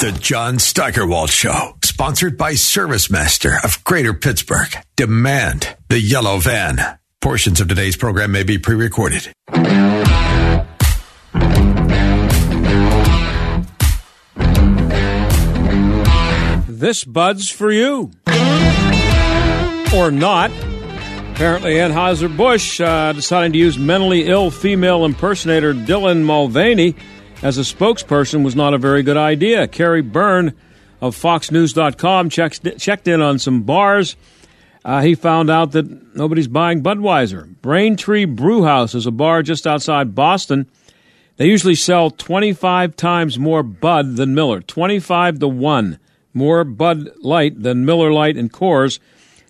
The John Steigerwald Show, sponsored by ServiceMaster of Greater Pittsburgh. Demand the yellow van. Portions of today's program may be pre recorded. This bud's for you. Or not. Apparently, Anheuser-Busch uh, deciding to use mentally ill female impersonator Dylan Mulvaney as a spokesperson was not a very good idea. Kerry Byrne of FoxNews.com checked, checked in on some bars. Uh, he found out that nobody's buying Budweiser. Braintree Brewhouse is a bar just outside Boston. They usually sell 25 times more Bud than Miller, 25 to 1 more Bud Light than Miller Lite and Coors.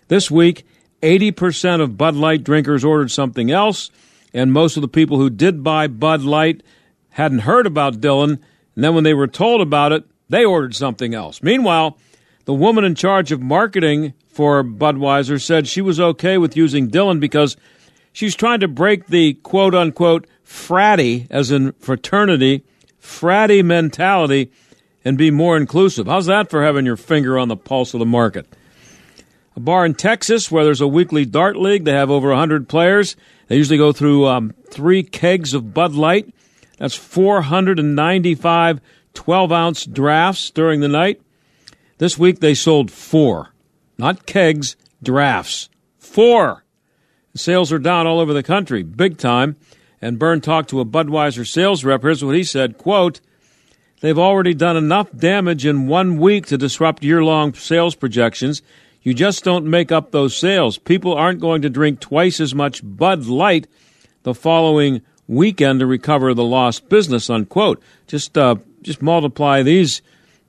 This week, 80% of Bud Light drinkers ordered something else, and most of the people who did buy Bud Light hadn't heard about Dylan, and then when they were told about it, they ordered something else. Meanwhile, the woman in charge of marketing for Budweiser said she was okay with using Dylan because she's trying to break the quote unquote fratty, as in fraternity, fratty mentality and be more inclusive. How's that for having your finger on the pulse of the market? A bar in Texas where there's a weekly dart league. They have over 100 players. They usually go through um, three kegs of Bud Light. That's 495 12 ounce drafts during the night. This week they sold four, not kegs, drafts. Four. Sales are down all over the country, big time. And Byrne talked to a Budweiser sales rep. Here's what he said, quote, They've already done enough damage in one week to disrupt year long sales projections. You just don't make up those sales. People aren't going to drink twice as much Bud Light the following weekend to recover the lost business. Unquote. Just uh, just multiply these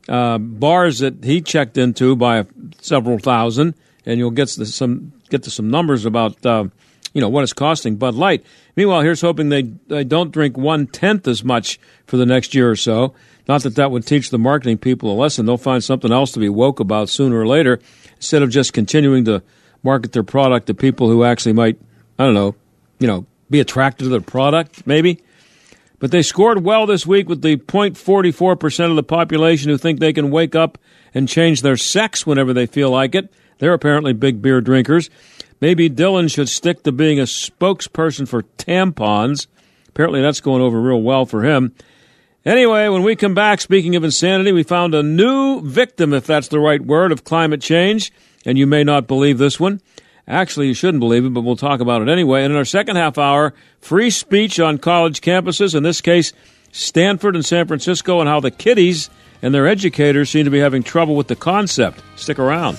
uh, bars that he checked into by several thousand, and you'll get to some get to some numbers about uh, you know what it's costing Bud Light. Meanwhile, here's hoping they they don't drink one tenth as much for the next year or so. Not that that would teach the marketing people a lesson. They'll find something else to be woke about sooner or later, instead of just continuing to market their product to people who actually might I don't know you know be attracted to their product maybe. But they scored well this week with the 0.44% of the population who think they can wake up and change their sex whenever they feel like it. They're apparently big beer drinkers. Maybe Dylan should stick to being a spokesperson for tampons. Apparently, that's going over real well for him. Anyway, when we come back, speaking of insanity, we found a new victim, if that's the right word, of climate change. And you may not believe this one. Actually, you shouldn't believe it, but we'll talk about it anyway. And in our second half hour, free speech on college campuses, in this case, Stanford and San Francisco, and how the kiddies and their educators seem to be having trouble with the concept. Stick around.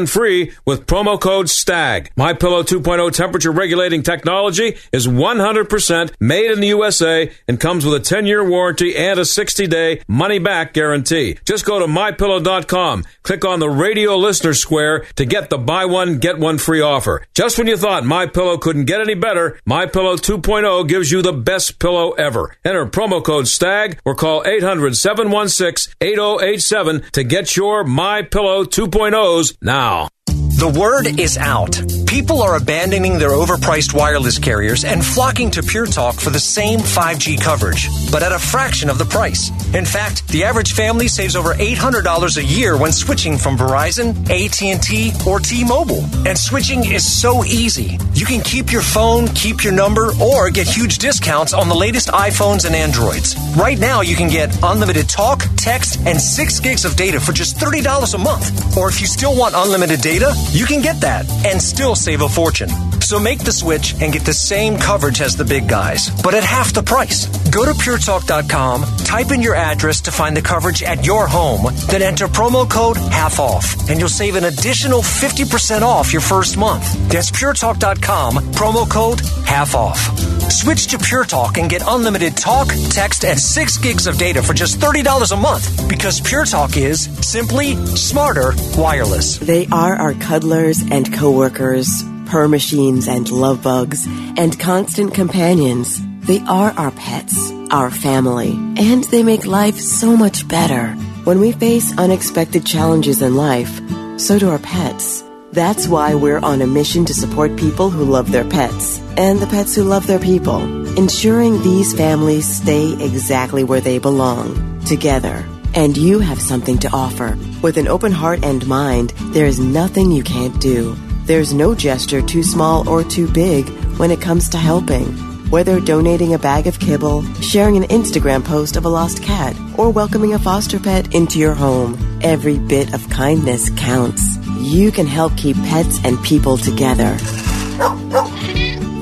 free free with promo code STAG. My Pillow 2.0 temperature regulating technology is 100% made in the USA and comes with a 10-year warranty and a 60-day money-back guarantee. Just go to mypillow.com, click on the radio listener square to get the buy one get one free offer. Just when you thought My Pillow couldn't get any better, My Pillow 2.0 gives you the best pillow ever. Enter promo code STAG or call 800-716-8087 to get your My Pillow 2.0s now. The word is out. People are abandoning their overpriced wireless carriers and flocking to Pure Talk for the same 5G coverage, but at a fraction of the price. In fact, the average family saves over $800 a year when switching from Verizon, AT&T, or T-Mobile. And switching is so easy. You can keep your phone, keep your number, or get huge discounts on the latest iPhones and Androids. Right now, you can get unlimited talk, text, and 6 gigs of data for just $30 a month. Or if you still want unlimited data, You can get that and still save a fortune. So make the switch and get the same coverage as the big guys, but at half the price. Go to puretalk.com, type in your address to find the coverage at your home, then enter promo code half off, and you'll save an additional 50% off your first month. That's puretalk.com, promo code half off. Switch to Pure Talk and get unlimited talk, text, and 6 gigs of data for just $30 a month because Pure Talk is simply smarter wireless. They are our cuddlers and coworkers, purr machines and love bugs, and constant companions. They are our pets, our family, and they make life so much better. When we face unexpected challenges in life, so do our pets. That's why we're on a mission to support people who love their pets and the pets who love their people, ensuring these families stay exactly where they belong, together. And you have something to offer. With an open heart and mind, there is nothing you can't do. There's no gesture too small or too big when it comes to helping. Whether donating a bag of kibble, sharing an Instagram post of a lost cat, or welcoming a foster pet into your home, every bit of kindness counts. You can help keep pets and people together.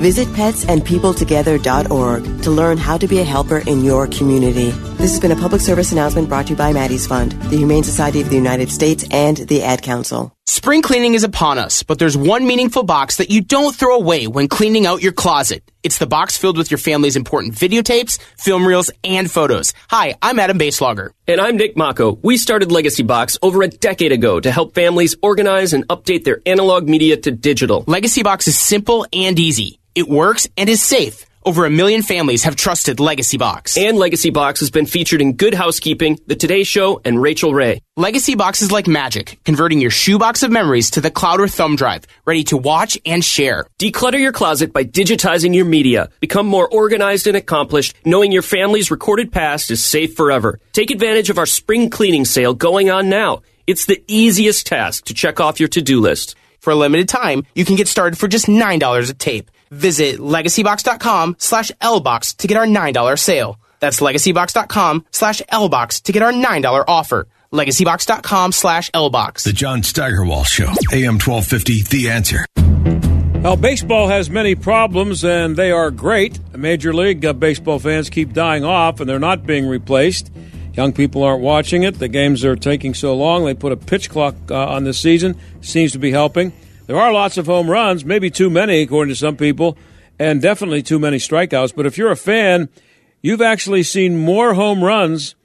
Visit petsandpeopletogether.org to learn how to be a helper in your community. This has been a public service announcement brought to you by Maddie's Fund, the Humane Society of the United States, and the Ad Council. Spring cleaning is upon us, but there's one meaningful box that you don't throw away when cleaning out your closet. It's the box filled with your family's important videotapes, film reels, and photos. Hi, I'm Adam Boeselager. And I'm Nick Mako. We started Legacy Box over a decade ago to help families organize and update their analog media to digital. Legacy Box is simple and easy. It works and is safe. Over a million families have trusted Legacy Box. And Legacy Box has been featured in Good Housekeeping, The Today Show, and Rachael Ray. Legacy Box is like magic, converting your shoebox of memories to the cloud or thumb drive, ready to watch and share. Declutter your closet by digitizing your media. Become more organized and accomplished, knowing your family's recorded past is safe forever. Take advantage of our spring cleaning sale going on now. It's the easiest task to check off your to-do list. For a limited time, you can get started for just $9 a tape. Visit legacybox.com slash lbox to get our $9 sale. That's legacybox.com slash lbox to get our $9 offer. legacybox.com slash lbox. The John Steigerwald Show, AM 1250, The Answer. Well, baseball has many problems, and they are great. Major League uh, Baseball fans keep dying off, and they're not being replaced. Young people aren't watching it. The games are taking so long. They put a pitch clock uh, on this season. Seems to be helping. There are lots of home runs, maybe too many, according to some people, and definitely too many strikeouts. But if you're a fan, you've actually seen more home runs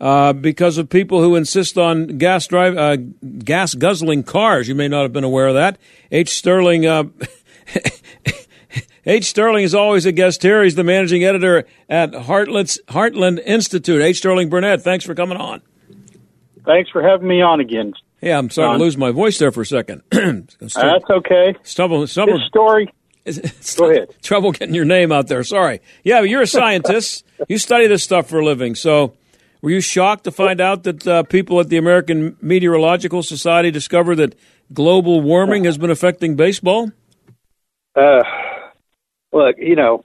uh, because of people who insist on gas drive, uh, gas guzzling cars. You may not have been aware of that. H. Sterling. Uh, H. Sterling is always a guest here. He's the managing editor at Heartland's, Heartland Institute. H. Sterling Burnett, thanks for coming on. Thanks for having me on again. Yeah, I'm sorry John. to lose my voice there for a second. That's okay. Stumble, stumble, This story. Go ahead. trouble getting your name out there. Sorry. Yeah, but you're a scientist. you study this stuff for a living. So, were you shocked to find out that uh, people at the American Meteorological Society discovered that global warming has been affecting baseball? Uh, look, you know,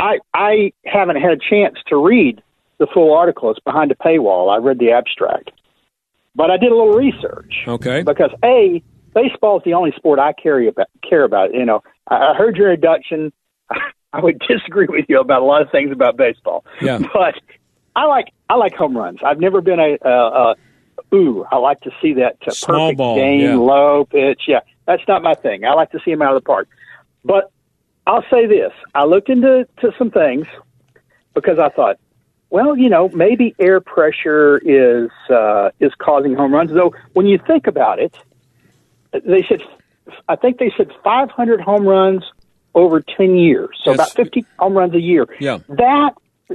I I haven't had a chance to read the full article. It's behind a paywall. I read the abstract, but I did a little research. Okay. Because a baseball is the only sport I care about. Care about. You know, I, I heard your introduction. I would disagree with you about a lot of things about baseball. Yeah. But I like I like home runs. I've never been a, a, a ooh. I like to see that uh, Small perfect ball, game, yeah. low pitch. Yeah, that's not my thing. I like to see them out of the park. But I'll say this: I looked into to some things because I thought, well, you know, maybe air pressure is uh, is causing home runs. Though when you think about it, they said, I think they said 500 home runs over 10 years, so That's- about 50 home runs a year. Yeah. That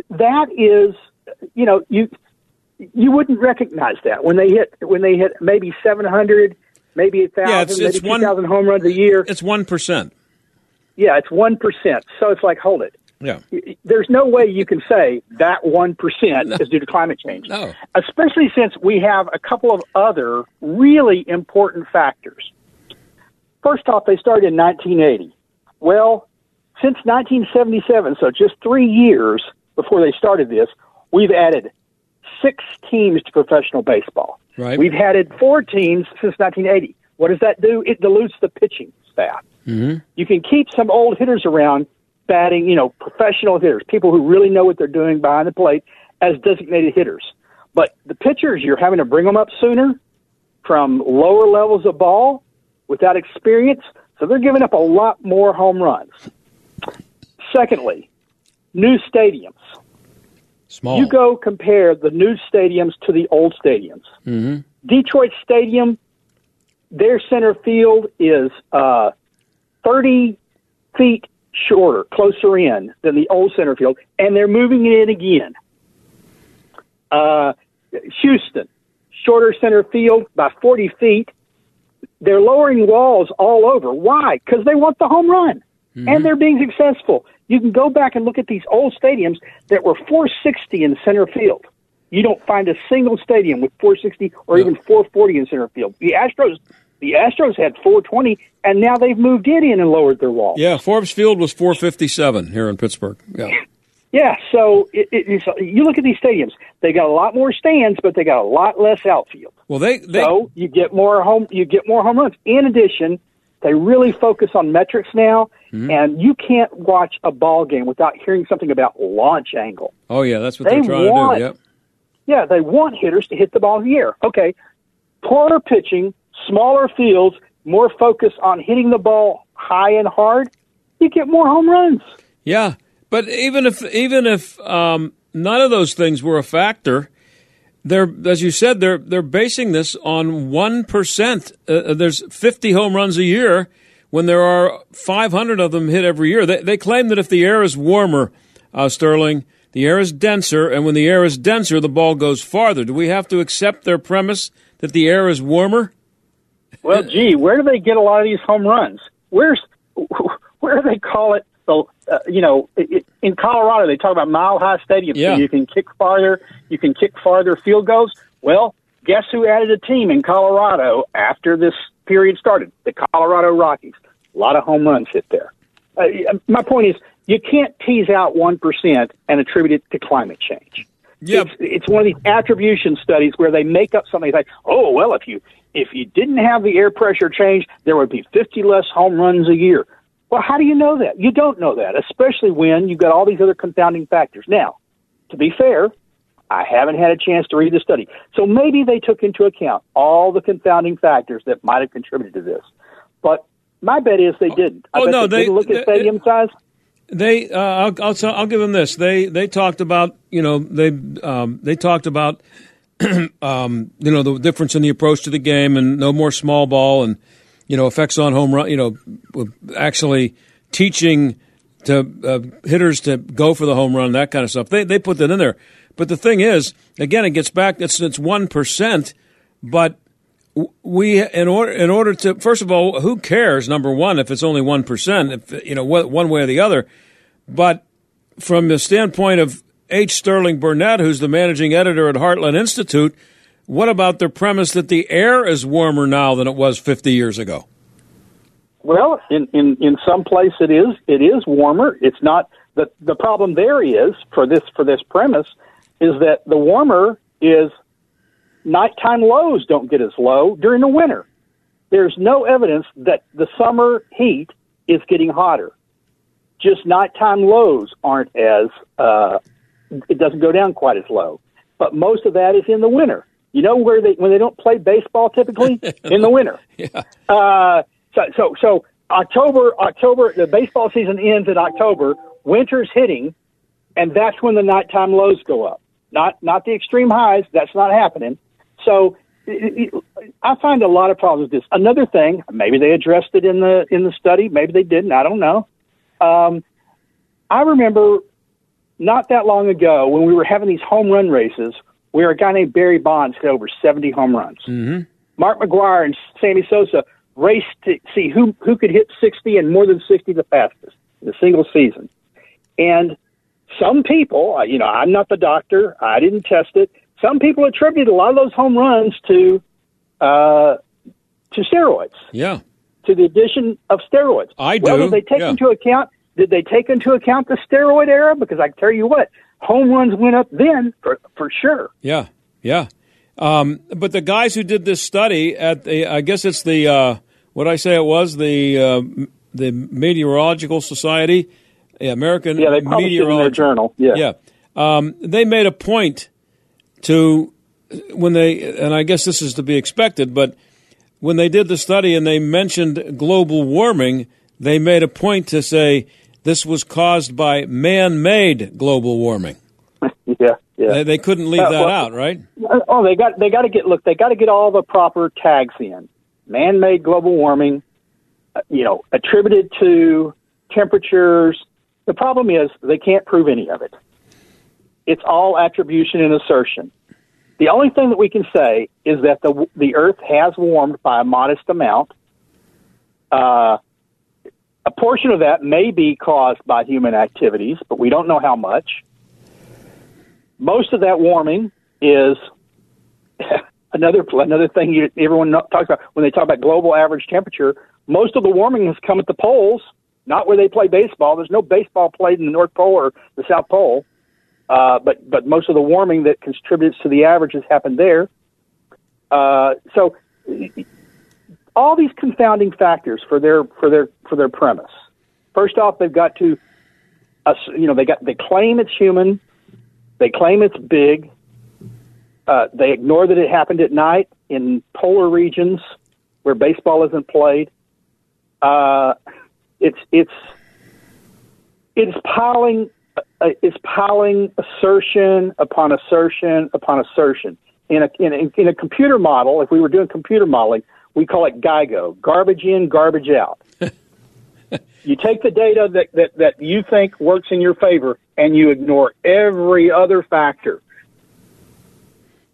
that is, you know, you you wouldn't recognize that when they hit when they hit maybe 700, maybe a thousand, Yeah, it's- maybe one- 2,000 home runs a year. It's 1%. Yeah, it's one percent. So it's like, hold it. Yeah. There's no way you can say that one percent is due to climate change. No. Especially since we have a couple of other really important factors. First off, they started in 1980. Well, since 1977, so just three years before they started this, we've added six teams to professional baseball. Right. We've added four teams since 1980. What does that do? It dilutes the pitching staff. Mm-hmm. You can keep some old hitters around batting, you know, professional hitters, people who really know what they're doing behind the plate as designated hitters. But the pitchers, you're having to bring them up sooner from lower levels of ball without experience, so they're giving up a lot more home runs. Secondly, new stadiums. Small. You go compare the new stadiums to the old stadiums. Mm-hmm. Detroit Stadium, their center field is uh, 30 feet shorter, closer in than the old center field, and they're moving it in again. Uh, Houston, shorter center field by 40 feet. They're lowering walls all over. Why? Because they want the home run, and they're being successful. You can go back and look at these old stadiums that were 460 in center field. You don't find a single stadium with 460 or even 440 in center field. The Astros, the Astros had 420, and now they've moved it in and lowered their wall. Yeah, Forbes Field was 457 here in Pittsburgh. Yeah. Yeah, so it, it, you look at these stadiums; they got a lot more stands, but they got a lot less outfield. Well, they, they so you get more home you get more home runs. In addition, they really focus on metrics now, Mm-hmm. and you can't watch a ball game without hearing something about launch angle. Oh yeah, that's what They are trying want- to do. Yep. Yeah, they want hitters to hit the ball in the air. Okay, poorer pitching, smaller fields, more focus on hitting the ball high and hard. You get more home runs. Yeah, but even if even if um, none of those things were a factor, they're as you said they're they're basing this on one percent. Uh, there's 50 home runs a year when there are 500 of them hit every year. They, they claim that if the air is warmer, uh, Sterling, the air is denser, and when the air is denser, the ball goes farther. Do we have to accept their premise that the air is warmer? Well, gee, where do they get a lot of these home runs? Where's where do they call it? The uh, you know, i i in Colorado they talk about mile high stadiums. Yeah. So you can kick farther, you can kick farther field goals. Well, guess who added a team in Colorado after this period started? The Colorado Rockies. A lot of home runs hit there. Uh, my point is, you can't tease out one percent and attribute it to climate change. Yeah. It's, it's one of these attribution studies where they make up something like, oh well, if you if you didn't have the air pressure change, there would be 50 less home runs a year. Well, how do you know that? You don't know that, especially when you've got all these other confounding factors. Now, to be fair, I haven't had a chance to read the study, so maybe they took into account all the confounding factors that might have contributed to this. But my bet is they didn't. I oh, bet no, they, they- didn't look at stadium size. They, uh, I'll, I'll, I'll give them this. They, they talked about, you know, they, um, they talked about, um, you know, the difference in the approach to the game and no more small ball and, you know, effects on home run. You know, actually teaching to uh, hitters to go for the home run, that kind of stuff. They, they put that in there. But the thing is, again, it gets back. It's it's one percent, but we in order in order to first of all, who cares? Number one, if it's only one percent, if you know one way or the other. But from the standpoint of H. Sterling Burnett, who's the managing editor at Heartland Institute, what about the premise that the air is warmer now than it was 50 years ago? Well, in, in, in some place it is it is warmer. It's not the the problem there is for this for this premise is that the warmer is nighttime lows don't get as low during the winter. There's no evidence that the summer heat is getting hotter. Just nighttime lows aren't as uh, it doesn't go down quite as low. But most of that is in the winter. You know where they when they don't play baseball typically in the winter. Yeah. Uh, so, so, so October, October, the baseball season ends in October. Winter's hitting, and that's when the nighttime lows go up. Not, not the extreme highs. That's not happening. So, it, it, I find a lot of problems with this. Another thing, maybe they addressed it in the in the study. Maybe they didn't. I don't know. Um, I remember not that long ago when we were having these home run races, where a guy named Barry Bonds hit over 70 home runs. Mm-hmm. Mark McGwire and Sammy Sosa raced to see who who could hit 60 and more than 60 the fastest in a single season. And some people, you know, I'm not the doctor, I didn't test it. Some people attribute a lot of those home runs to uh, to steroids, Yeah. to the addition of steroids. I Well, do, did they take yeah. into account? Did they take into account the steroid era? Because I tell you what, home runs went up then for for sure. Yeah, yeah. Um, but the guys who did this study at the, I guess it's the, uh, what I say it was, the uh, the Meteorological Society, the American yeah, they published in their journal. Yeah, yeah. Um, they made a point to when they, and I guess this is to be expected, but when they did the study and they mentioned global warming, they made a point to say this was caused by man-made global warming. yeah, yeah. They, they couldn't leave uh, that well, out, right? Oh, they got they got to get look. They got to get all the proper tags in. Man-made global warming, uh, you know, attributed to temperatures. The problem is they can't prove any of it. It's all attribution and assertion. The only thing that we can say is that the the Earth has warmed by a modest amount. Uh, a portion of that may be caused by human activities, but we don't know how much. Most of that warming is another another thing you, everyone talks about when they talk about global average temperature. Most of the warming has come at the poles, not where they play baseball. There's no baseball played in the North Pole or the South Pole. Uh, but but most of the warming that contributes to the averages happened there. Uh, so all these confounding factors for their for their for their premise. First off, they've got to, you know, they got they claim it's human, they claim it's big. Uh, they ignore that it happened at night in polar regions where baseball isn't played. Uh, it's it's it's piling is piling assertion upon assertion upon assertion. In a, in a, in a computer model, if we were doing computer modeling, we call it GIGO, garbage in, garbage out. you take the data that, that, that you think works in your favor and you ignore every other factor.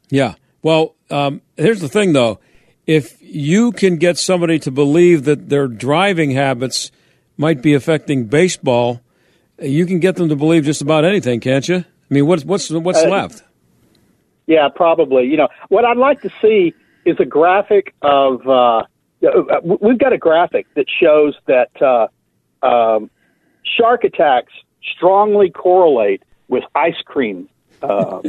Yeah. Well, um, here's the thing, though. If you can get somebody to believe that their driving habits might be affecting baseball, you can get them to believe just about anything, can't you? I mean, what's what's what's uh, left? Yeah, probably. You know, what I'd like to see is a graphic of. Uh, uh we've got a graphic that shows that uh, um, shark attacks strongly correlate with ice cream uh,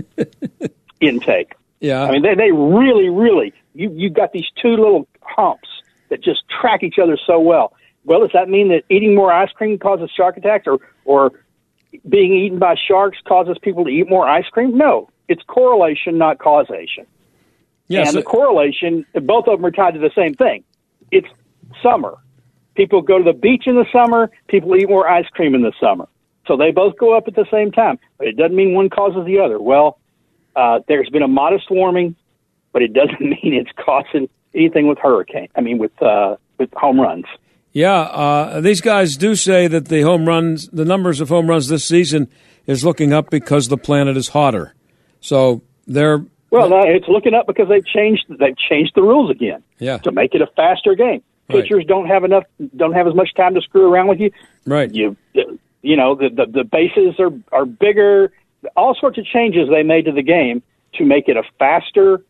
intake. Yeah, I mean they they really really you you got these two little humps that just track each other so well. Well, does that mean that eating more ice cream causes shark attacks, or or being eaten by sharks causes people to eat more ice cream? No, it's correlation, not causation. Yes, and the correlation, both of them are tied to the same thing. It's summer. People go to the beach in the summer. People eat more ice cream in the summer. So they both go up at the same time. But it doesn't mean one causes the other. Well, uh, there's been a modest warming, but it doesn't mean it's causing anything with hurricane. I mean, with uh, with home runs. Yeah, uh, these guys do say that the home runs, the numbers of home runs this season is looking up because the planet is hotter. So they're well, no, it's looking up because they've changed they've changed the rules again. Yeah. to make it a faster game. Pitchers right. don't have enough don't have as much time to screw around with you. Right. You you know the the, the bases are are bigger. All sorts of changes they made to the game to make it a faster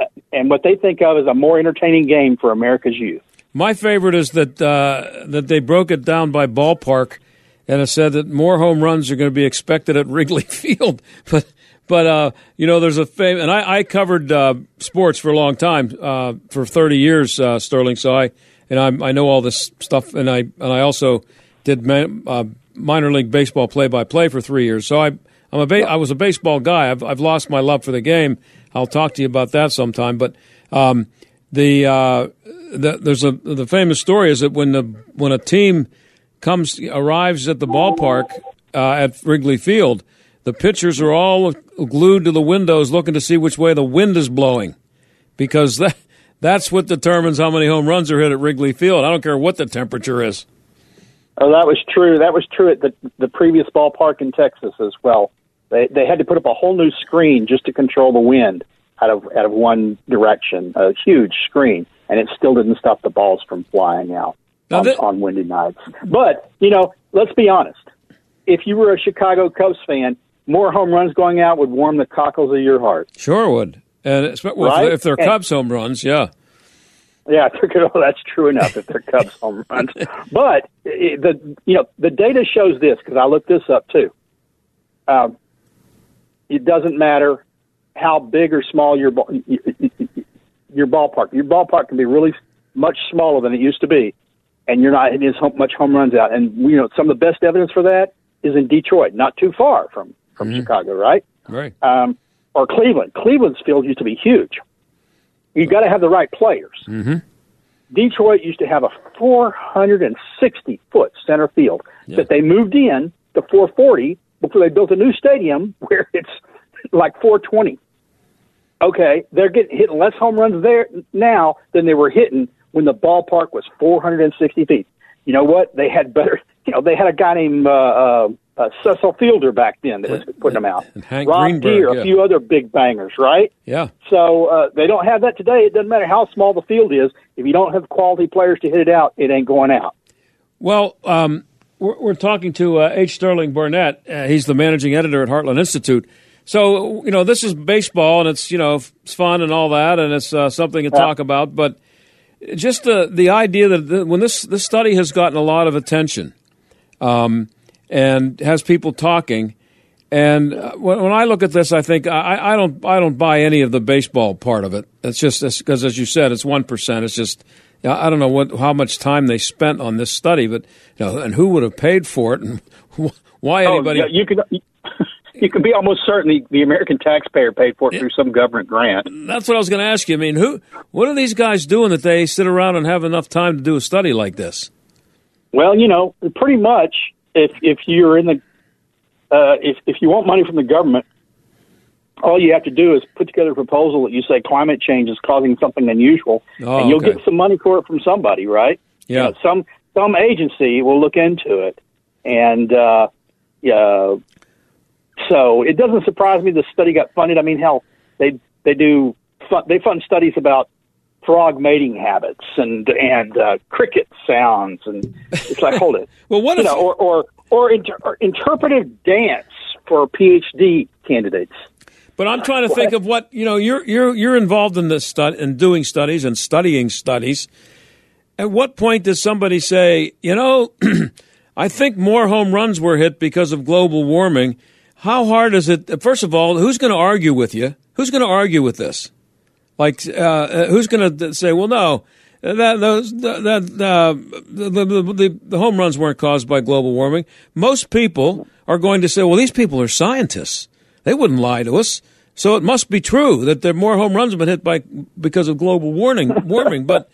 uh, and what they think of as a more entertaining game for America's youth. My favorite is that uh, that they broke it down by ballpark, and it said that more home runs are going to be expected at Wrigley Field. But but uh, you know, there's a fame, and I, I covered uh, sports for a long time, uh, for 30 years, uh, Sterling. So I and I, I know all this stuff, and I and I also did man, uh, minor league baseball play by play for three years. So I I'm a ba- I was a baseball guy. I've I've lost my love for the game. I'll talk to you about that sometime. But um, the the, there's a the famous story is that when the when a team comes arrives at the ballpark uh, at Wrigley Field, the pitchers are all glued to the windows looking to see which way the wind is blowing, because that that's what determines how many home runs are hit at Wrigley Field. I don't care what the temperature is. Oh, that was true. That was true at the the previous ballpark in Texas as well. They they had to put up a whole new screen just to control the wind out of out of one direction, a huge screen and it still didn't stop the balls from flying out on, that- on windy nights. But you know, let's be honest. If you were a Chicago Cubs fan, more home runs going out would warm the cockles of your heart. Sure would, and well, right? if they're and, Cubs home runs, yeah. Yeah, that's true enough if they're Cubs home runs. But the you know the data shows this because I looked this up too. Um, it doesn't matter how big or small your ball, your ballpark. Your ballpark can be really much smaller than it used to be, and you're not hitting as much home runs out. And you know some of the best evidence for that is in Detroit, not too far from from mm-hmm. Chicago, right? Right. Um, or Cleveland. Cleveland's field used to be huge. You've got to have the right players. Mm-hmm. Detroit used to have a 460 foot center field yeah. that they moved in to 440 before they built a new stadium where it's like 420. Okay, they're getting hitting less home runs there now than they were hitting when the ballpark was 460 feet. You know what? They had better. You know, they had a guy named uh, uh, uh, Cecil Fielder back then that was putting them out. And Hank Rob Greenberg, Deer, yeah. a few other big bangers, right? Yeah. So uh, they don't have that today. It doesn't matter how small the field is. If you don't have quality players to hit it out, it ain't going out. Well, um, we're, we're, talking to uh, H. Sterling Burnett. Uh, he's the managing editor at Heartland Institute. So you know, this is baseball, and it's you know it's fun and all that, and it's uh, something to talk about. But just the the idea that the, when this this study has gotten a lot of attention. Um, and has people talking. And uh, when, when I look at this, I think I, I don't I don't buy any of the baseball part of it. It's just because, as you said, it's one percent. It's just I don't know what how much time they spent on this study, but you know, and who would have paid for it, and why anybody? Oh, yeah, you can you can be almost certain the, the American taxpayer paid for it yeah. through some government grant. That's what I was going to ask you. I mean, who what are these guys doing that they sit around and have enough time to do a study like this? Well, you know, pretty much if if you're in the uh, if if you want money from the government, all you have to do is put together a proposal that you say climate change is causing something unusual, oh, and you'll okay. get some money for it from somebody, right? Yeah. You know, some some agency will look into it, and uh, yeah. So it doesn't surprise me the study got funded. I mean, hell, they they do fun, they fund studies about frog mating habits and and uh, cricket sounds, and it's like, hold it. well, what you if know, or or or, inter- or interpretive dance for PhD candidates? But I'm trying to think of what you know. You're you're you're involved in this study and doing studies and studying studies. At what point does somebody say, you know, I think more home runs were hit because of global warming? How hard is it? First of all, who's going to argue with you? Who's going to argue with this? Like, uh, uh who's going to say, well, no, that those that uh, the, the, the, the home runs weren't caused by global warming. Most people are going to say, well, these people are scientists. They wouldn't lie to us. So it must be true that there more home runs have been hit by because of global warming. warming. But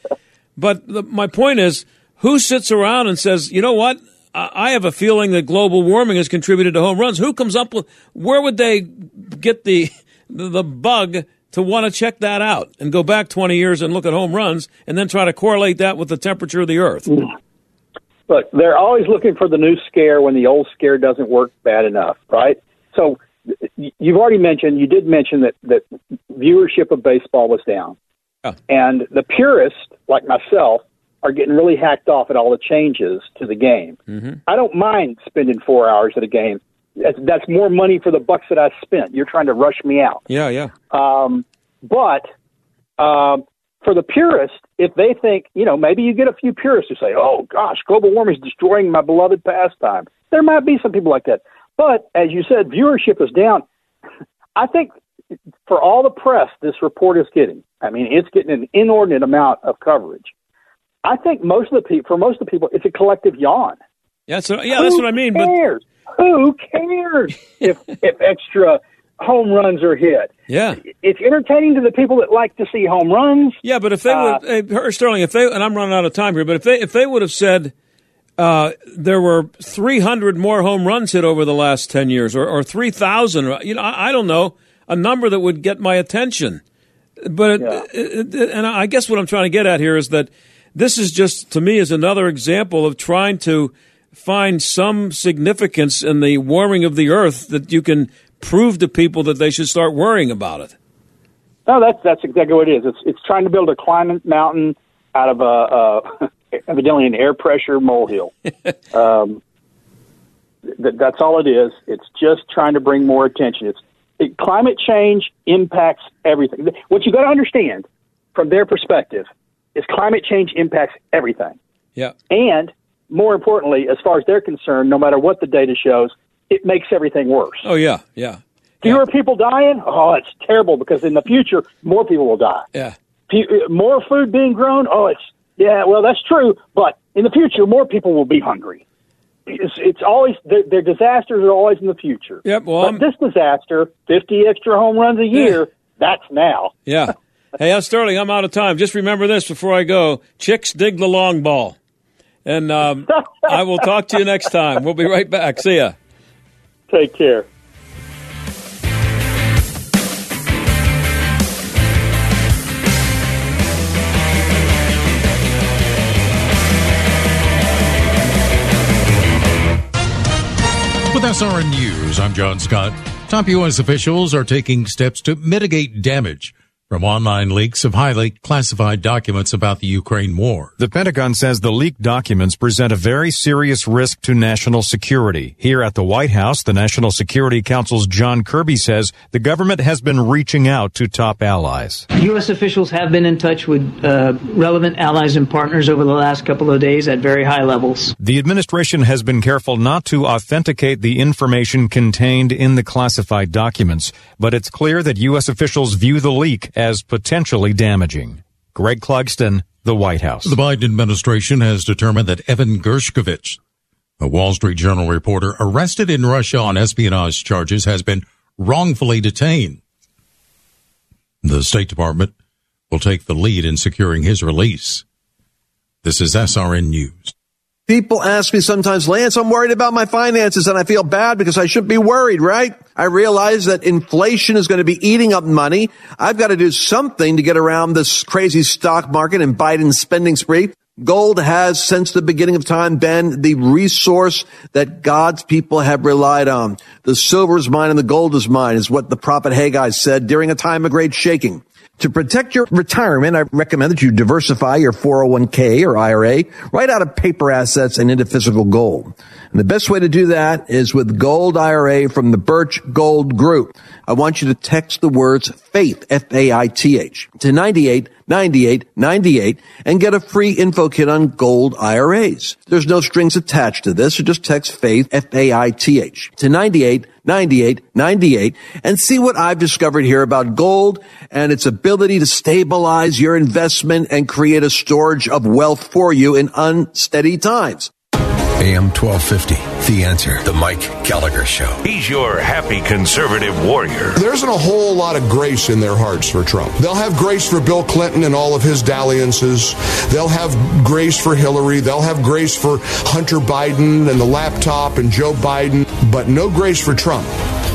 but the, my point is, who sits around and says, you know what? I have a feeling that global warming has contributed to home runs. Who comes up with? Where would they get the the bug to want to check that out and go back 20 years and look at home runs and then try to correlate that with the temperature of the earth? Hmm. Look, they're always looking for the new scare when the old scare doesn't work bad enough, right? So you've already mentioned, you did mention that, that viewership of baseball was down. And the purist, like myself, are getting really hacked off at all the changes to the game. Mm-hmm. I don't mind spending four hours at a game that's, that's more money for the bucks that I spent. You're trying to rush me out. Yeah, yeah. Um, but um, for the purists, if they think, you know, maybe you get a few purists who say, "Oh gosh, global warming is destroying my beloved pastime." There might be some people like that. But as you said, viewership is down. I think for all the press this report is getting, I mean, it's getting an inordinate amount of coverage. I think most of the people, for most of the people, it's a collective yawn. Yeah, so yeah, that's what I mean. Cares? But who cares if if extra home runs are hit? Yeah, it's entertaining to the people that like to see home runs. Yeah, but if they uh, would, hey, Sterling, if they and I'm running out of time here, but if they if they would have said uh, there were 300 more home runs hit over the last 10 years, or, or 3,000, you know, I, I, don't know, a number that would get my attention. But yeah. it, it, and I guess what I'm trying to get at here is that this is just to me is another example of trying to find some significance in the warming of the earth that you can prove to people that they should start worrying about it. No, that's that's exactly what it is. It's it's trying to build a climate mountain out of a, a evidently an air pressure molehill. um, th- that's all it is. It's just trying to bring more attention. It's it, climate change impacts everything. What you got to understand from their perspective is climate change impacts everything. Yeah, and more importantly, as far as they're concerned, no matter what the data shows, it makes everything worse. Oh yeah, yeah. Fewer people dying? Oh, it's terrible because in the future, more people will die. Yeah. Pe- uh, more food being grown? Oh, it's, yeah, well, that's true. But in the future, more people will be hungry. It's, it's always, their, their disasters are always in the future. Yep, well, but I'm- this disaster, 50 extra home runs a year, that's now. Yeah. Hey, I'm Sterling, I'm out of time. Just remember this before I go: chicks dig the long ball. And um, I will talk to you next time. We'll be right back. See ya. Take care. With SRN News, I'm John Scott. Top U.S. officials are taking steps to mitigate damage from online leaks of highly classified documents about the Ukraine war. The Pentagon says the leaked documents present a very serious risk to national security. Here at the White House, the National Security Council's John Kirby says the government has been reaching out to top allies. U.S. officials have been in touch with uh, relevant allies and partners over the last couple of days at very high levels. The administration has been careful not to authenticate the information contained in the classified documents, but it's clear that U.S. officials view the leak as potentially damaging. Greg Clugston, the White House. The Biden administration has determined that Evan Gershkovich, a Wall Street Journal reporter arrested in Russia on espionage charges, has been wrongfully detained. The State Department will take the lead in securing his release. This is SRN News. People ask me sometimes, Lance, I'm worried about my finances and I feel bad because I shouldn't be worried, right? I realize that inflation is going to be eating up money. I've got to do something to get around this crazy stock market and Biden's spending spree. Gold has, since the beginning of time, been the resource that God's people have relied on. The silver is mine and the gold is mine is what the prophet Haggai said during a time of great shaking. To protect your retirement, I recommend that you diversify your 401k or IRA right out of paper assets and into physical gold. And the best way to do that is with Gold IRA from the Birch Gold Group. I want you to text the words FAITH, F-A-I-T-H, to 98 98 98 and get a free info kit on gold IRAs. There's no strings attached to this, so just text FAITH, F-A-I-T-H, to 98 98 98 and see what I've discovered here about gold and its ability to stabilize your investment and create a storage of wealth for you in unsteady times. AM 1250, The Answer, The Mike Gallagher Show. He's your happy conservative warrior. There isn't a whole lot of grace in their hearts for Trump. They'll have grace for Bill Clinton and all of his dalliances. They'll have grace for Hillary. They'll have grace for Hunter Biden and the laptop and Joe Biden, but no grace for Trump.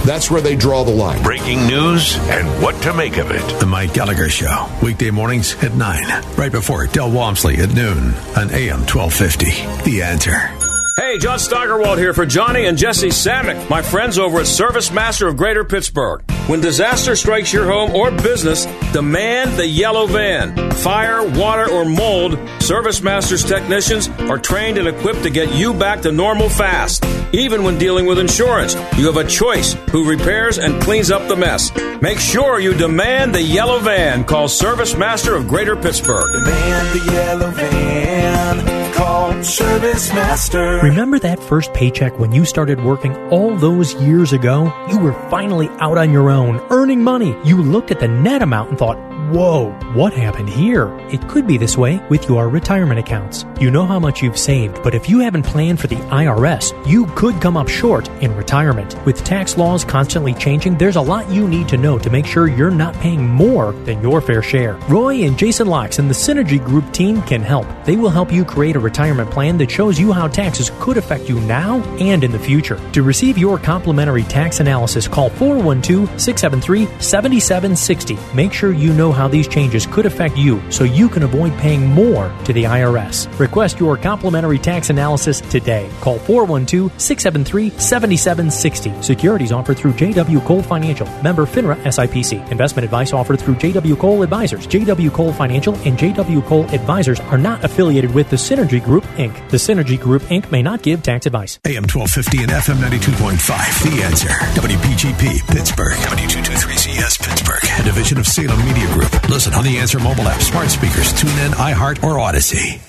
That's where they draw the line. Breaking news and what to make of it. The Mike Gallagher Show, weekday mornings at 9, right before Del Walmsley at noon on AM 1250. The Answer. Hey, John Steigerwald here for Johnny and Jesse Samick, my friends over at Service Master of Greater Pittsburgh. When disaster strikes your home or business, demand the yellow van. Fire, water, or mold, Service Master's technicians are trained and equipped to get you back to normal fast. Even when dealing with insurance, you have a choice who repairs and cleans up the mess. Make sure you demand the yellow van. Call Service Master of Greater Pittsburgh. Demand the yellow van. Call Service Master. Remember that first paycheck when you started working all those years ago? You were finally out on your own, earning money. You looked at the net amount and thought, Whoa, what happened here? It could be this way with your retirement accounts. You know how much you've saved, but if you haven't planned for the IRS, you could come up short in retirement. With tax laws constantly changing, there's a lot you need to know to make sure you're not paying more than your fair share. Roy and Jason Locks and the Synergy Group team can help. They will help you create a retirement plan that shows you how taxes could affect you now and in the future. To receive your complimentary tax analysis, call 412 673 7760. Make sure you know how these changes could affect you so you can avoid paying more to the IRS. Request your complimentary tax analysis today. Call 412 673 7760. Securities offered through JW Cole Financial, member FINRA SIPC. Investment advice offered through JW Cole Advisors. JW Cole Financial and JW Cole Advisors are not affiliated with the Synergy Group, Inc. The Synergy Group, Inc. may not give tax advice. AM 1250 and FM 92.5. The Answer. WPGP Pittsburgh. W223CS Pittsburgh. A division of Salem Media Group. Listen on the Answer mobile app, smart speakers, tune in, iHeart, or Odyssey.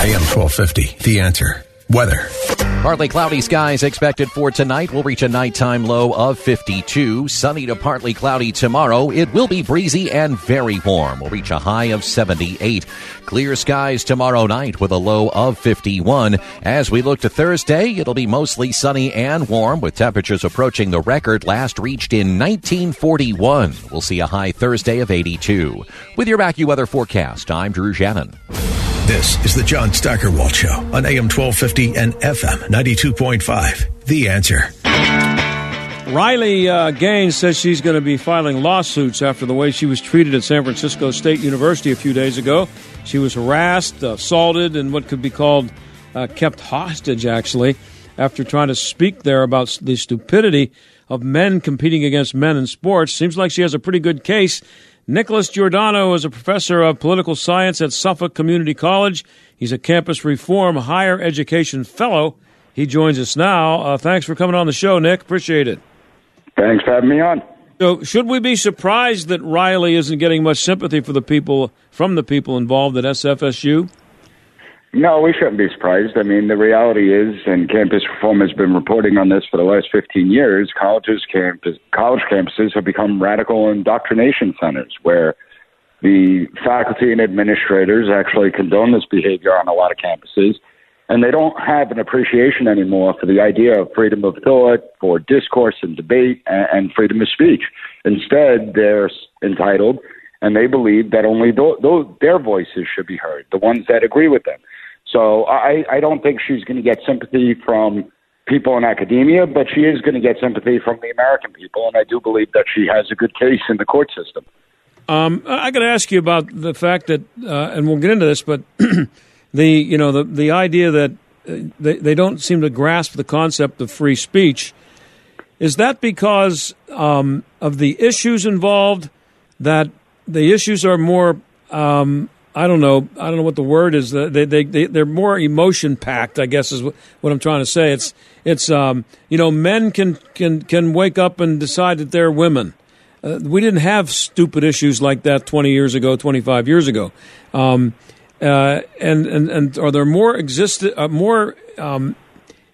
AM 1250. The Answer. Weather. Partly cloudy skies expected for tonight. We'll reach a nighttime low of 52. Sunny to partly cloudy tomorrow. It will be breezy and very warm. We'll reach a high of 78. Clear skies tomorrow night with a low of 51. As we look to Thursday, it'll be mostly sunny and warm with temperatures approaching the record last reached in 1941. We'll see a high Thursday of 82. With your AccuWeather forecast, I'm Drew Shannon. This is the John Steigerwald Show on AM 1250 and FM 92.5. The answer. Riley uh, Gaines says she's going to be filing lawsuits after the way she was treated at San Francisco State University a few days ago. She was harassed, assaulted, and what could be called uh, kept hostage, actually, after trying to speak there about the stupidity of men competing against men in sports. Seems like she has a pretty good case. Nicholas Giordano is a professor of political science at Suffolk Community College. He's a campus reform higher education fellow. He joins us now. Uh, thanks for coming on the show, Nick. Appreciate it. Thanks for having me on. So, should we be surprised that Riley isn't getting much sympathy for the people from the people involved at SFSU? No, we shouldn't be surprised. I mean, the reality is, and Campus Reform has been reporting on this for the last 15 years, colleges campus, college campuses have become radical indoctrination centers where the faculty and administrators actually condone this behavior on a lot of campuses. And they don't have an appreciation anymore for the idea of freedom of thought, for discourse and debate, and, freedom of speech. Instead, they're entitled and they believe that only th- th- their voices should be heard, the ones that agree with them. So I, I don't think she's going to get sympathy from people in academia, but she is going to get sympathy from the American people, and I do believe that she has a good case in the court system. Um, I got to ask you about the fact that, uh, and we'll get into this, but the you know the the idea that uh, they they don't seem to grasp the concept of free speech. Is that because um, of the issues involved? That the issues are more um, I don't know. I don't know what the word is. They they they they're more emotion packed. I guess is what, I'm trying to say. It's it's um, you know men can can can wake up and decide that they're women. Uh, we didn't have stupid issues like that 20 years ago, 25 years ago. Um, uh, and and and are there more exist uh, more um,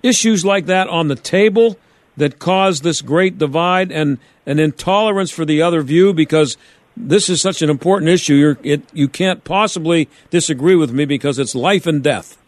issues like that on the table that cause this great divide and an intolerance for the other view because this is such an important issue. It, you can't possibly disagree with me because it's life and death.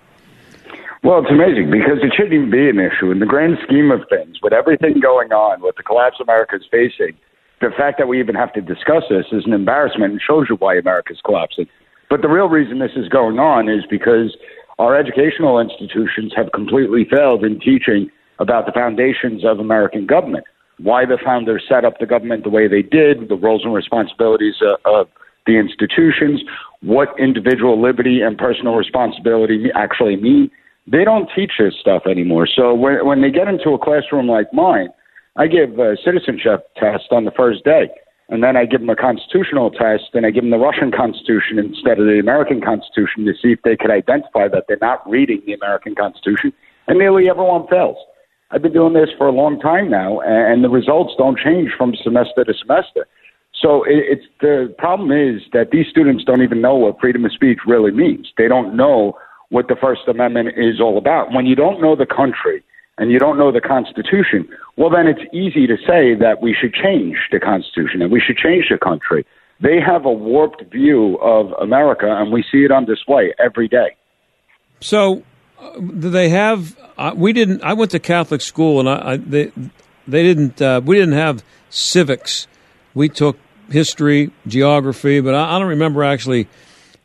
Well, it's amazing because it shouldn't even be an issue in the grand scheme of things. With everything going on, with the collapse America is facing, the fact that we even have to discuss this is an embarrassment and shows you why America is collapsing. But the real reason this is going on is because our educational institutions have completely failed in teaching about the foundations of American government why the founders set up the government the way they did, the roles and responsibilities uh, of the institutions, what individual liberty and personal responsibility actually mean. They don't teach this stuff anymore. So when, when they get into a classroom like mine, I give a citizenship test on the first day. And then I give them a constitutional test and I give them the Russian Constitution instead of the American Constitution to see if they could identify that they're not reading the American Constitution. And nearly everyone fails. I've been doing this for a long time now, and the results don't change from semester to semester. So it's the problem is that these students don't even know what freedom of speech really means. They don't know what the First Amendment is all about. When you don't know the country and you don't know the Constitution, well, then it's easy to say that we should change the Constitution and we should change the country. They have a warped view of America, and we see it on display every day. So, do they have I, we didn't. I went to Catholic school, and I, I they they didn't. Uh, we didn't have civics. We took history, geography, but I, I don't remember actually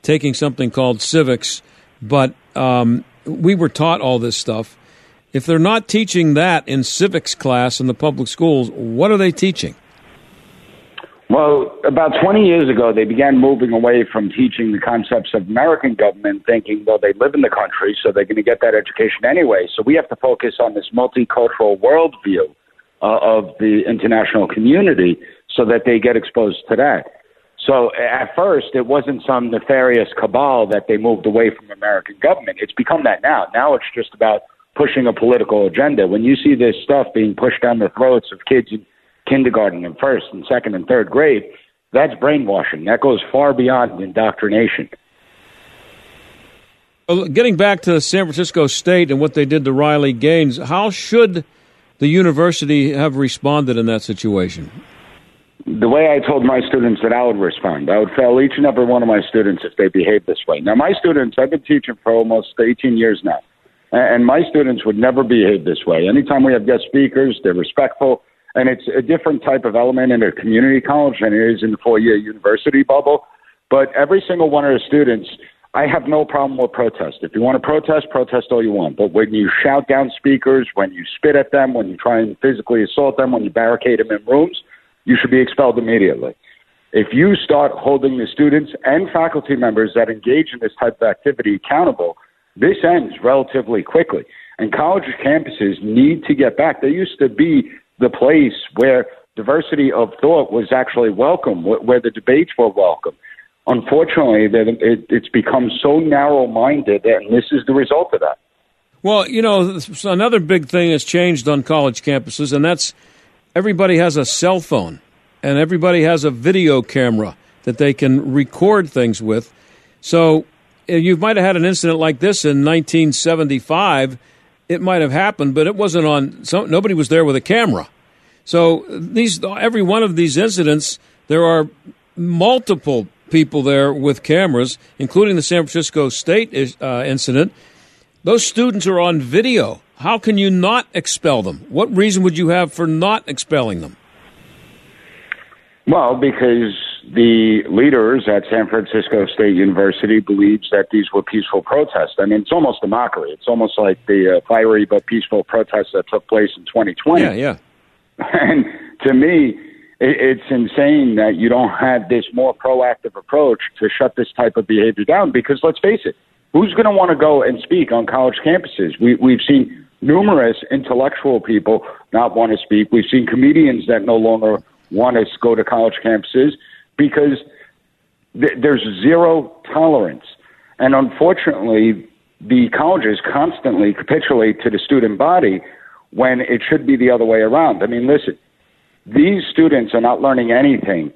taking something called civics. But um, we were taught all this stuff. If they're not teaching that in civics class in the public schools, what are they teaching? Well, about 20 years ago, they began moving away from teaching the concepts of American government, thinking, well, they live in the country, so they're going to get that education anyway. So we have to focus on this multicultural worldview uh, of the international community so that they get exposed to that. So at first, it wasn't some nefarious cabal that they moved away from American government. It's become that now. Now it's just about pushing a political agenda. When you see this stuff being pushed down the throats of kids kindergarten and first and second and third grade, that's brainwashing. That goes far beyond indoctrination. Well, getting back to San Francisco State and what they did to Riley Gaines, how should the university have responded in that situation? The way I told my students that I would respond, I would fail each and every one of my students if they behaved this way. Now, my students, I've been teaching for almost 18 years now, and my students would never behave this way. Anytime we have guest speakers, they're respectful, and it's a different type of element in a community college than it is in the four-year university bubble. But every single one of the students, I have no problem with protest. If you want to protest, protest all you want. But when you shout down speakers, when you spit at them, when you try and physically assault them, when you barricade them in rooms, you should be expelled immediately. If you start holding the students and faculty members that engage in this type of activity accountable, this ends relatively quickly. And college campuses need to get back. They used to be the place where diversity of thought was actually welcome, where the debates were welcome. Unfortunately, that it's become so narrow minded, and this is the result of that. Well, you know, another big thing has changed on college campuses, and that's everybody has a cell phone and everybody has a video camera that they can record things with. So eh, you might have had an incident like this in 1975. It might have happened, but it wasn't on. So nobody was there with a camera. So these, every one of these incidents, there are multiple people there with cameras, including the San Francisco State uh, incident. Those students are on video. How can you not expel them? What reason would you have for not expelling them? Well, because the leaders at San Francisco State University believes that these were peaceful protests. I mean, it's almost a mockery. It's almost like the uh, fiery but peaceful protests that took place in 2020. Yeah, yeah. And to me, it's insane that you don't have this more proactive approach to shut this type of behavior down. Because let's face it, who's going to want to go and speak on college campuses? We, we've seen numerous intellectual people not want to speak. We've seen comedians that no longer want to go to college campuses because th- there's zero tolerance. And unfortunately, the colleges constantly capitulate to the student body when it should be the other way around. I mean, listen, these students are not learning anything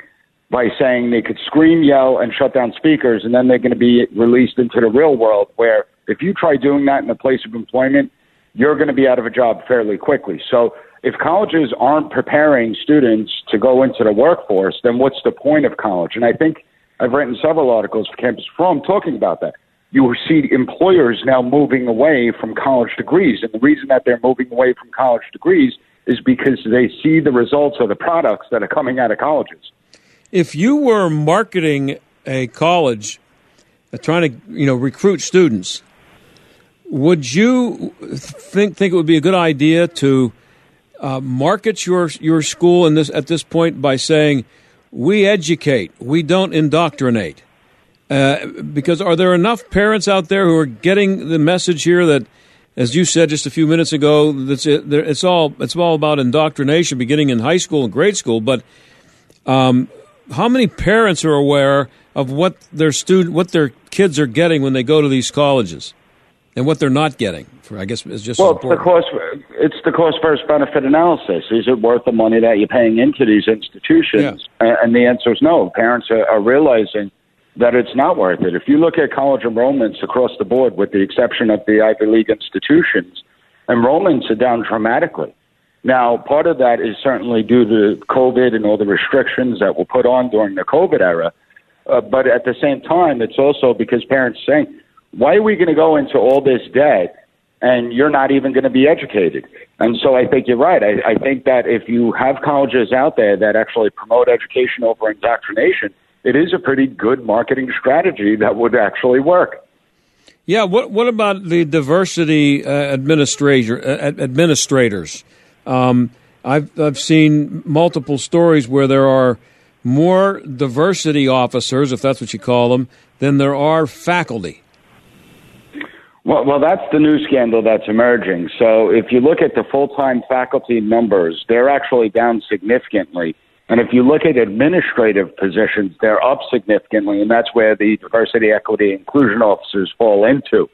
by saying they could scream, yell, and shut down speakers, and then they're going to be released into the real world where if you try doing that in a place of employment, you're going to be out of a job fairly quickly. So if colleges aren't preparing students to go into the workforce, then what's the point of college? And I think I've written several articles for Campus Reform talking about that. You see employers now moving away from college degrees. And the reason that they're moving away from college degrees is because they see the results of the products that are coming out of colleges. If you were marketing a college, uh, trying to you know recruit students, would you think think it would be a good idea to uh, market your your school in this at this point by saying we educate, we don't indoctrinate? Uh, because are there enough parents out there who are getting the message here that, as you said just a few minutes ago, that's it, it's all it's all about indoctrination beginning in high school and grade school. But um, how many parents are aware of what their student, what their kids are getting when they go to these colleges? and what they're not getting. For I guess is just well, it's the cost. It's the cost versus benefit analysis. Is it worth the money that you're paying into these institutions? Yeah. And the answer is no. Parents are, are realizing that it's not worth it. If you look at college enrollments across the board, with the exception of the Ivy League institutions, enrollments are down dramatically. Now, part of that is certainly due to COVID and all the restrictions that were put on during the COVID era. Uh, but at the same time, it's also because parents saying, why are we going to go into all this debt and you're not even going to be educated? And so I think you're right. I, I think that if you have colleges out there that actually promote education over indoctrination, it is a pretty good marketing strategy that would actually work. Yeah. What What about the diversity uh, administrator uh, administrators? Um, I've I've seen multiple stories where there are more diversity officers, if that's what you call them, than there are faculty. Well, well, that's the new scandal that's emerging. So if you look at the full-time faculty numbers, they're actually down significantly. And if you look at administrative positions, they're up significantly, and that's where the diversity, equity, inclusion officers fall into.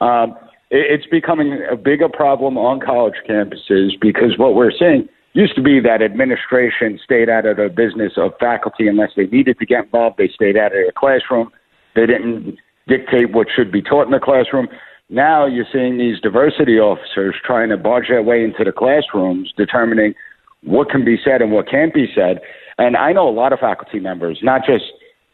Um, it, it's becoming a bigger problem on college campuses because what we're seeing used to be that administration stayed out of the business of faculty unless they needed to get involved. They stayed out of the classroom. They didn't dictate what should be taught in the classroom. Now you're seeing these diversity officers trying to barge their way into the classrooms, determining what can be said and what can't be said. And I know a lot of faculty members, not just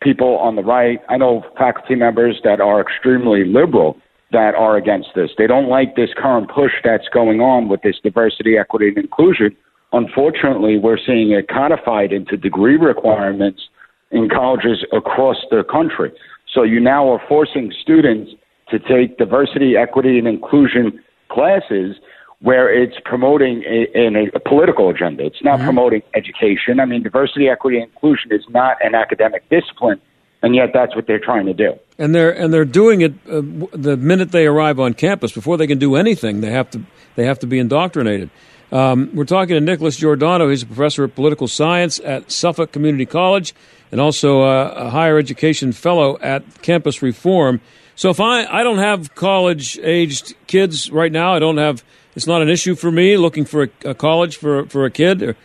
people on the right. I know faculty members that are extremely liberal that are against this. They don't like this current push that's going on with this diversity, equity, and inclusion. Unfortunately, we're seeing it codified into degree requirements in colleges across the country. So you now are forcing students to take diversity, equity, and inclusion classes where it's promoting a, a, a political agenda. It's not mm-hmm. promoting education. I mean, diversity, equity, and inclusion is not an academic discipline, and yet that's what they're trying to do. And they're and they're doing it uh, the minute they arrive on campus. Before they can do anything, they have to they have to be indoctrinated. Um, we're talking to Nicholas Giordano. He's a professor of political science at Suffolk Community College and also a, a higher education fellow at Campus Reform. So if I, I don't have college aged kids right now, I don't have it's not an issue for me looking for a, a college for for a kid.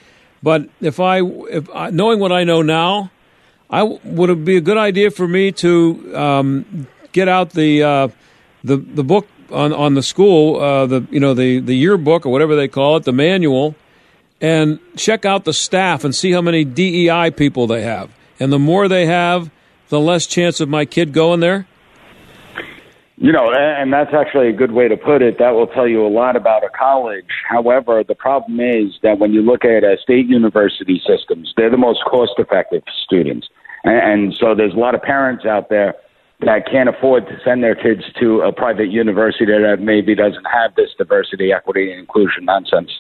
But if I, if I, knowing what I know now, I would it be a good idea for me to um, get out the uh, the the book on on the school, uh, the you know the the yearbook or whatever they call it, the manual, and check out the staff and see how many DEI people they have. And the more they have, the less chance of my kid going there. You know, and that's actually a good way to put it. That will tell you a lot about a college. However, the problem is that when you look at uh, state university systems, they're the most cost effective for students. And, so there's a lot of parents out there that can't afford to send their kids to a private university that maybe doesn't have this diversity, equity, and inclusion nonsense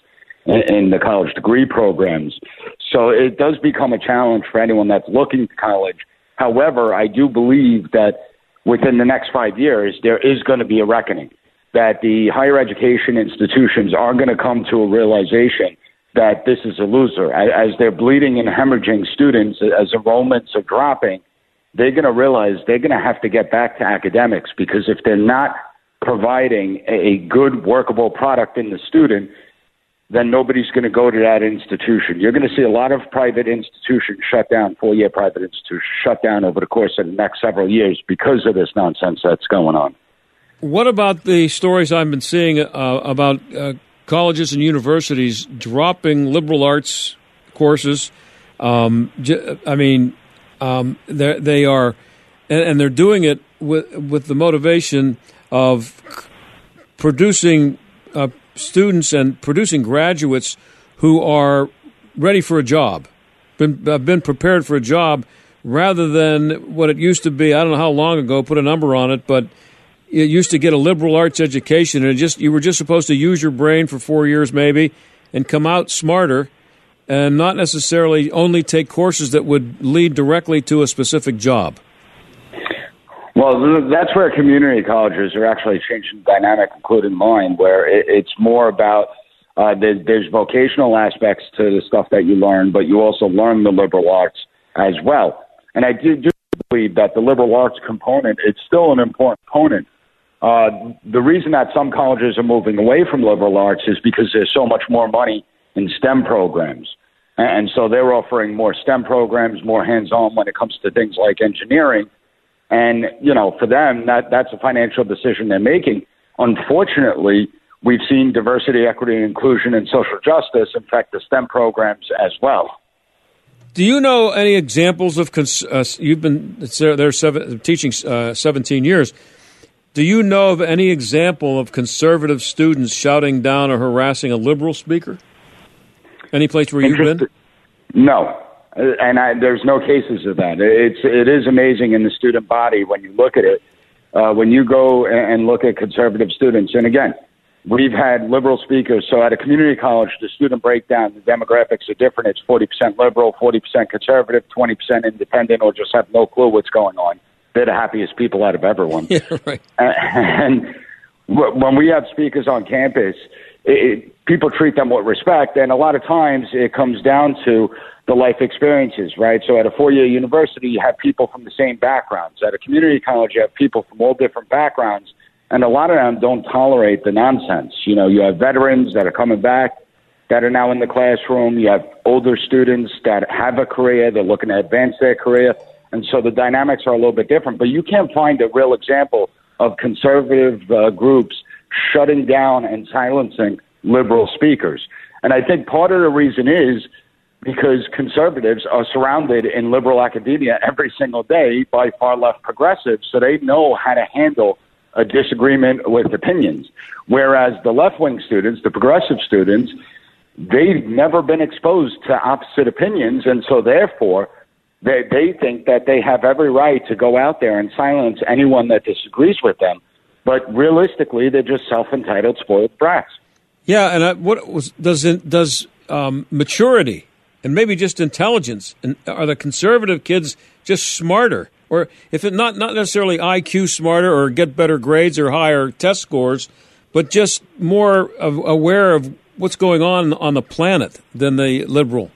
in, in the college degree programs. So it does become a challenge for anyone that's looking to college. However, I do believe that within the next five years, there is going to be a reckoning that the higher education institutions are going to come to a realization that this is a loser. As they're bleeding and hemorrhaging students, as enrollments are dropping, they're going to realize they're going to have to get back to academics because if they're not providing a good workable product in the student, then nobody's going to go to that institution. You're going to see a lot of private institutions shut down, four year private institutions shut down over the course of the next several years because of this nonsense that's going on. What about the stories I've been seeing uh, about uh, colleges and universities dropping liberal arts courses? Um, I mean, um, they are, and, they're doing it with with the motivation of producing uh, students and producing graduates who are ready for a job, been been prepared for a job, rather than what it used to be. I don't know how long ago. Put a number on it, but it used to get a liberal arts education, and just you were just supposed to use your brain for four years, maybe, and come out smarter, and not necessarily only take courses that would lead directly to a specific job. Well, that's where community colleges are actually changing the dynamic, including mine, where it's more about uh, there's vocational aspects to the stuff that you learn, but you also learn the liberal arts as well. And I do, do believe that the liberal arts component it's still an important component. Uh, the reason that some colleges are moving away from liberal arts is because there's so much more money in STEM programs. And so they're offering more STEM programs, more hands on when it comes to things like engineering and, you know, for them, that, that's a financial decision they're making. Unfortunately, we've seen diversity, equity, and inclusion and social justice affect the STEM programs as well. Do you know any examples of, cons- uh, you've been there seven, teaching uh, 17 years. Do you know of any example of conservative students shouting down or harassing a liberal speaker? Any place where you've been? No, and I, there's no cases of that. It's it is amazing in the student body when you look at it. Uh, when you go and look at conservative students, and again, we've had liberal speakers. So at a community college, the student breakdown, the demographics are different. It's 40% liberal, 40% conservative, 20% independent, or just have no clue what's going on. They're the happiest people out of everyone. Yeah, right. And when we have speakers on campus, it, people treat them with respect, and a lot of times it comes down to the life experiences, right? So at a four year university, you have people from the same backgrounds. At a community college, you have people from all different backgrounds, and a lot of them don't tolerate the nonsense. You know, you have veterans that are coming back that are now in the classroom, you have older students that have a career, they're looking to advance their career. And so the dynamics are a little bit different. But you can't find a real example of conservative uh, groups shutting down and silencing liberal speakers. And I think part of the reason is because conservatives are surrounded in liberal academia every single day by far left progressives, so they know how to handle a disagreement with opinions. Whereas the left wing students, the progressive students, they've never been exposed to opposite opinions, and so therefore they, they think that they have every right to go out there and silence anyone that disagrees with them. But realistically, they're just self entitled, spoiled brats. Yeah, and I, what was does does um, maturity and maybe just intelligence and are the conservative kids just smarter, or if it not not necessarily IQ smarter or get better grades or higher test scores, but just more of, aware of what's going on on the planet than the liberal?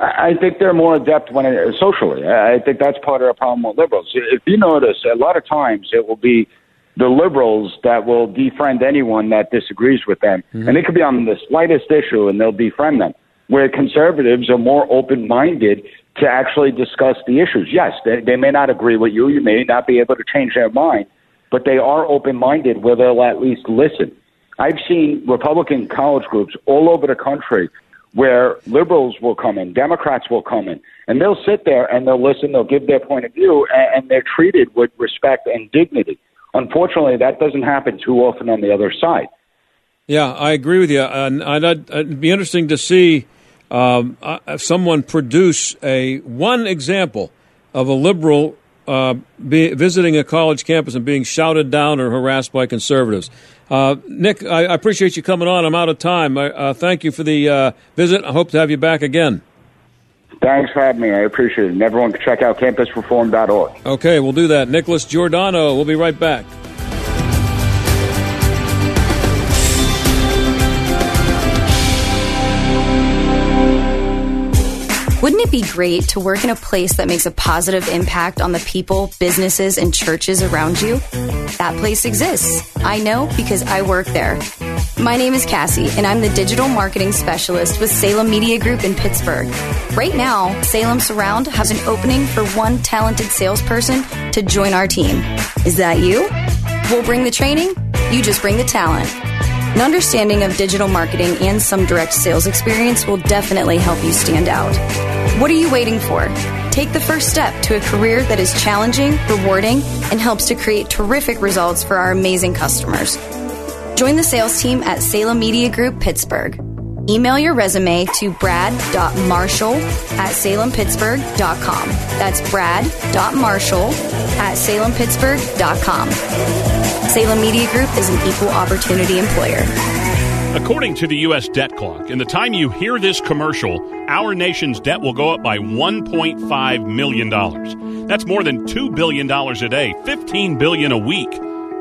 I think they're more adept when it, socially. I think that's part of the problem with liberals. If you notice, a lot of times it will be the liberals that will defriend anyone that disagrees with them, mm-hmm. and it could be on the slightest issue, and they'll defriend them. Where conservatives are more open-minded to actually discuss the issues. Yes, they, they may not agree with you. You may not be able to change their mind, but they are open-minded where they'll at least listen. I've seen Republican college groups all over the country where liberals will come in, Democrats will come in, and they'll sit there and they'll listen, they'll give their point of view, and, and they're treated with respect and dignity. Unfortunately, that doesn't happen too often on the other side. Yeah, I agree with you. And I'd, it'd be interesting to see um, uh, someone produce a one example of a liberal uh, be, visiting a college campus and being shouted down or harassed by conservatives. Uh, Nick, I, I, appreciate you coming on. I'm out of time. I, uh, thank you for the uh, visit. I hope to have you back again. Thanks for having me. I appreciate it. And everyone can check out campusreform.org. Okay, we'll do that. Nicholas Giordano, we'll be right back. Wouldn't it be great to work in a place that makes a positive impact on the people, businesses, and churches around you? That place exists. I know because I work there. My name is Cassie, and I'm the digital marketing specialist with Salem Media Group in Pittsburgh. Right now, Salem Surround has an opening for one talented salesperson to join our team. Is that you? We'll bring the training, you just bring the talent. An understanding of digital marketing and some direct sales experience will definitely help you stand out. What are you waiting for? Take the first step to a career that is challenging, rewarding, and helps to create terrific results for our amazing customers. Join the sales team at Salem Media Group Pittsburgh. Email your resume to brad.marshall at salempittsburgh.com. That's brad.marshall at salempittsburgh.com. Salem Media Group is an equal opportunity employer. According to the U.S. debt clock, in the time you hear this commercial, our nation's debt will go up by $1.5 million. That's more than $2 billion a day, 15 billion a week.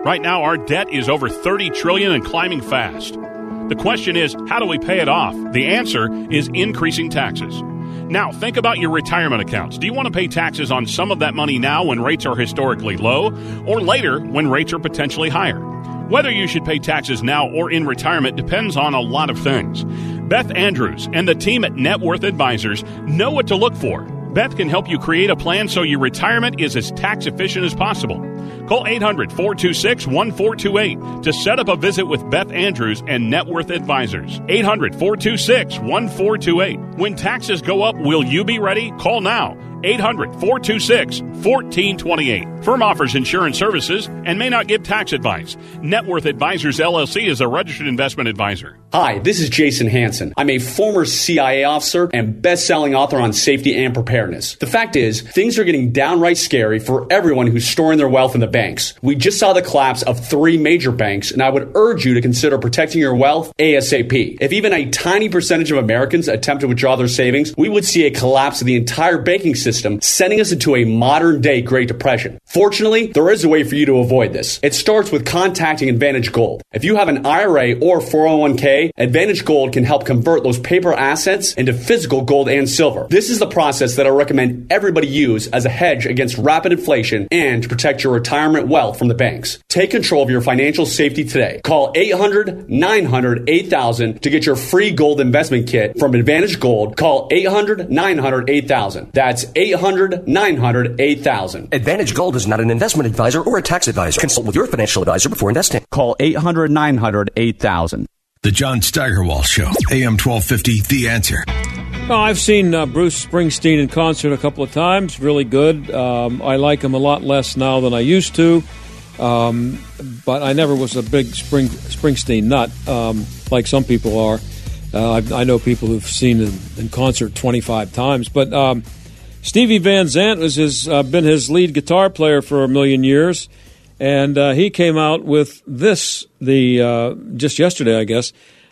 Right now, our debt is over 30 trillion and climbing fast. The question is, how do we pay it off? The answer is increasing taxes. Now, think about your retirement accounts. Do you want to pay taxes on some of that money now when rates are historically low, or later when rates are potentially higher? Whether you should pay taxes now or in retirement depends on a lot of things. Beth Andrews and the team at Net Worth Advisors know what to look for. Beth can help you create a plan so your retirement is as tax efficient as possible. Call 800 426 1428 to set up a visit with Beth Andrews and Net Worth Advisors. 800 426 1428. When taxes go up, will you be ready? Call now. 800 426 1428. Firm offers insurance services and may not give tax advice. Net Worth Advisors LLC is a registered investment advisor. Hi, this is Jason Hanson. I'm a former CIA officer and best-selling author on safety and preparedness. The fact is, things are getting downright scary for everyone who's storing their wealth in the banks. We just saw the collapse of three major banks, and I would urge you to consider protecting your wealth ASAP. If even a tiny percentage of Americans attempt to withdraw their savings, we would see a collapse of the entire banking system, sending us into a modern day Great Depression. Fortunately, there is a way for you to avoid this. It starts with contacting Advantage Gold. If you have an IRA or 401k, Advantage Gold can help convert those paper assets into physical gold and silver. This is the process that I recommend everybody use as a hedge against rapid inflation and to protect your retirement wealth from the banks. Take control of your financial safety today. Call 800 900 8000 to get your free gold investment kit from Advantage Gold. Call 800 900 8000. That's 800 800 900 8000. Advantage Gold is not an investment advisor or a tax advisor. Consult with your financial advisor before investing. Call 800 900 8000. The John Steigerwald Show, AM 1250, The Answer. Oh, I've seen uh, Bruce Springsteen in concert a couple of times. Really good. Um, I like him a lot less now than I used to. Um, but I never was a big Spring, Springsteen nut um, like some people are. Uh, I, I, know people who've seen him in concert 25 times. But um, Stevie Van Zandt was his, uh, been his lead guitar player for a million years. And uh, he came out with this the uh, just yesterday, I guess.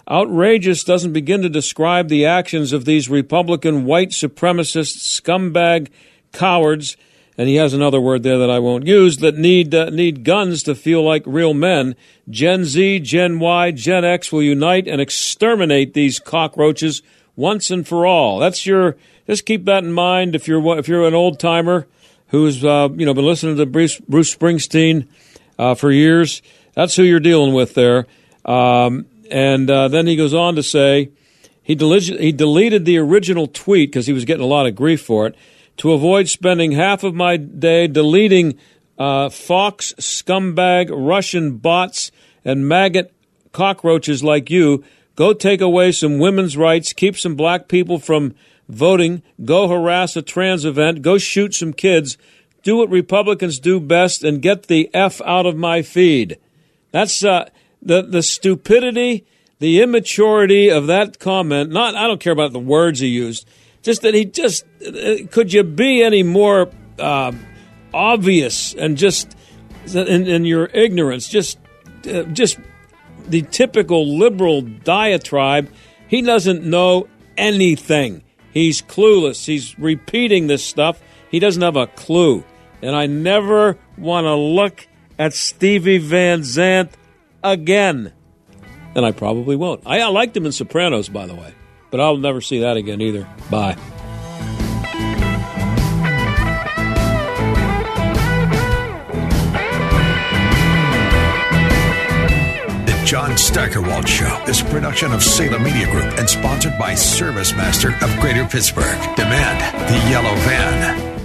Outrageous doesn't begin to describe the actions of these Republican white supremacist scumbag cowards, and he has another word there that I won't use, that need uh, need guns to feel like real men. Gen Z, Gen Y, Gen X will unite and exterminate these cockroaches once and for all. That's your just keep that in mind if you're if you're an old timer who's uh, you know been listening to Bruce, Bruce Springsteen uh, for years. That's who you're dealing with there. Um, and uh, then he goes on to say he, delig- he deleted the original tweet because he was getting a lot of grief for it to avoid spending half of my day deleting uh, Fox scumbag Russian bots and maggot cockroaches like you. Go take away some women's rights, keep some black people from voting, go harass a trans event, go shoot some kids, do what Republicans do best, and get the F out of my feed. That's uh, the the stupidity, the immaturity of that comment. Not I don't care about the words he used. Just that he just uh, could you be any more uh, obvious and just in, in your ignorance, just uh, just the typical liberal diatribe. He doesn't know anything. He's clueless. He's repeating this stuff. He doesn't have a clue. And I never want to look at Stevie Van Zandt again. And I probably won't. I, I liked him in Sopranos, by the way, but I'll never see that again either. Bye. John Steigerwald Show is a production of Salem Media Group and sponsored by Service Master of Greater Pittsburgh. Demand the yellow van.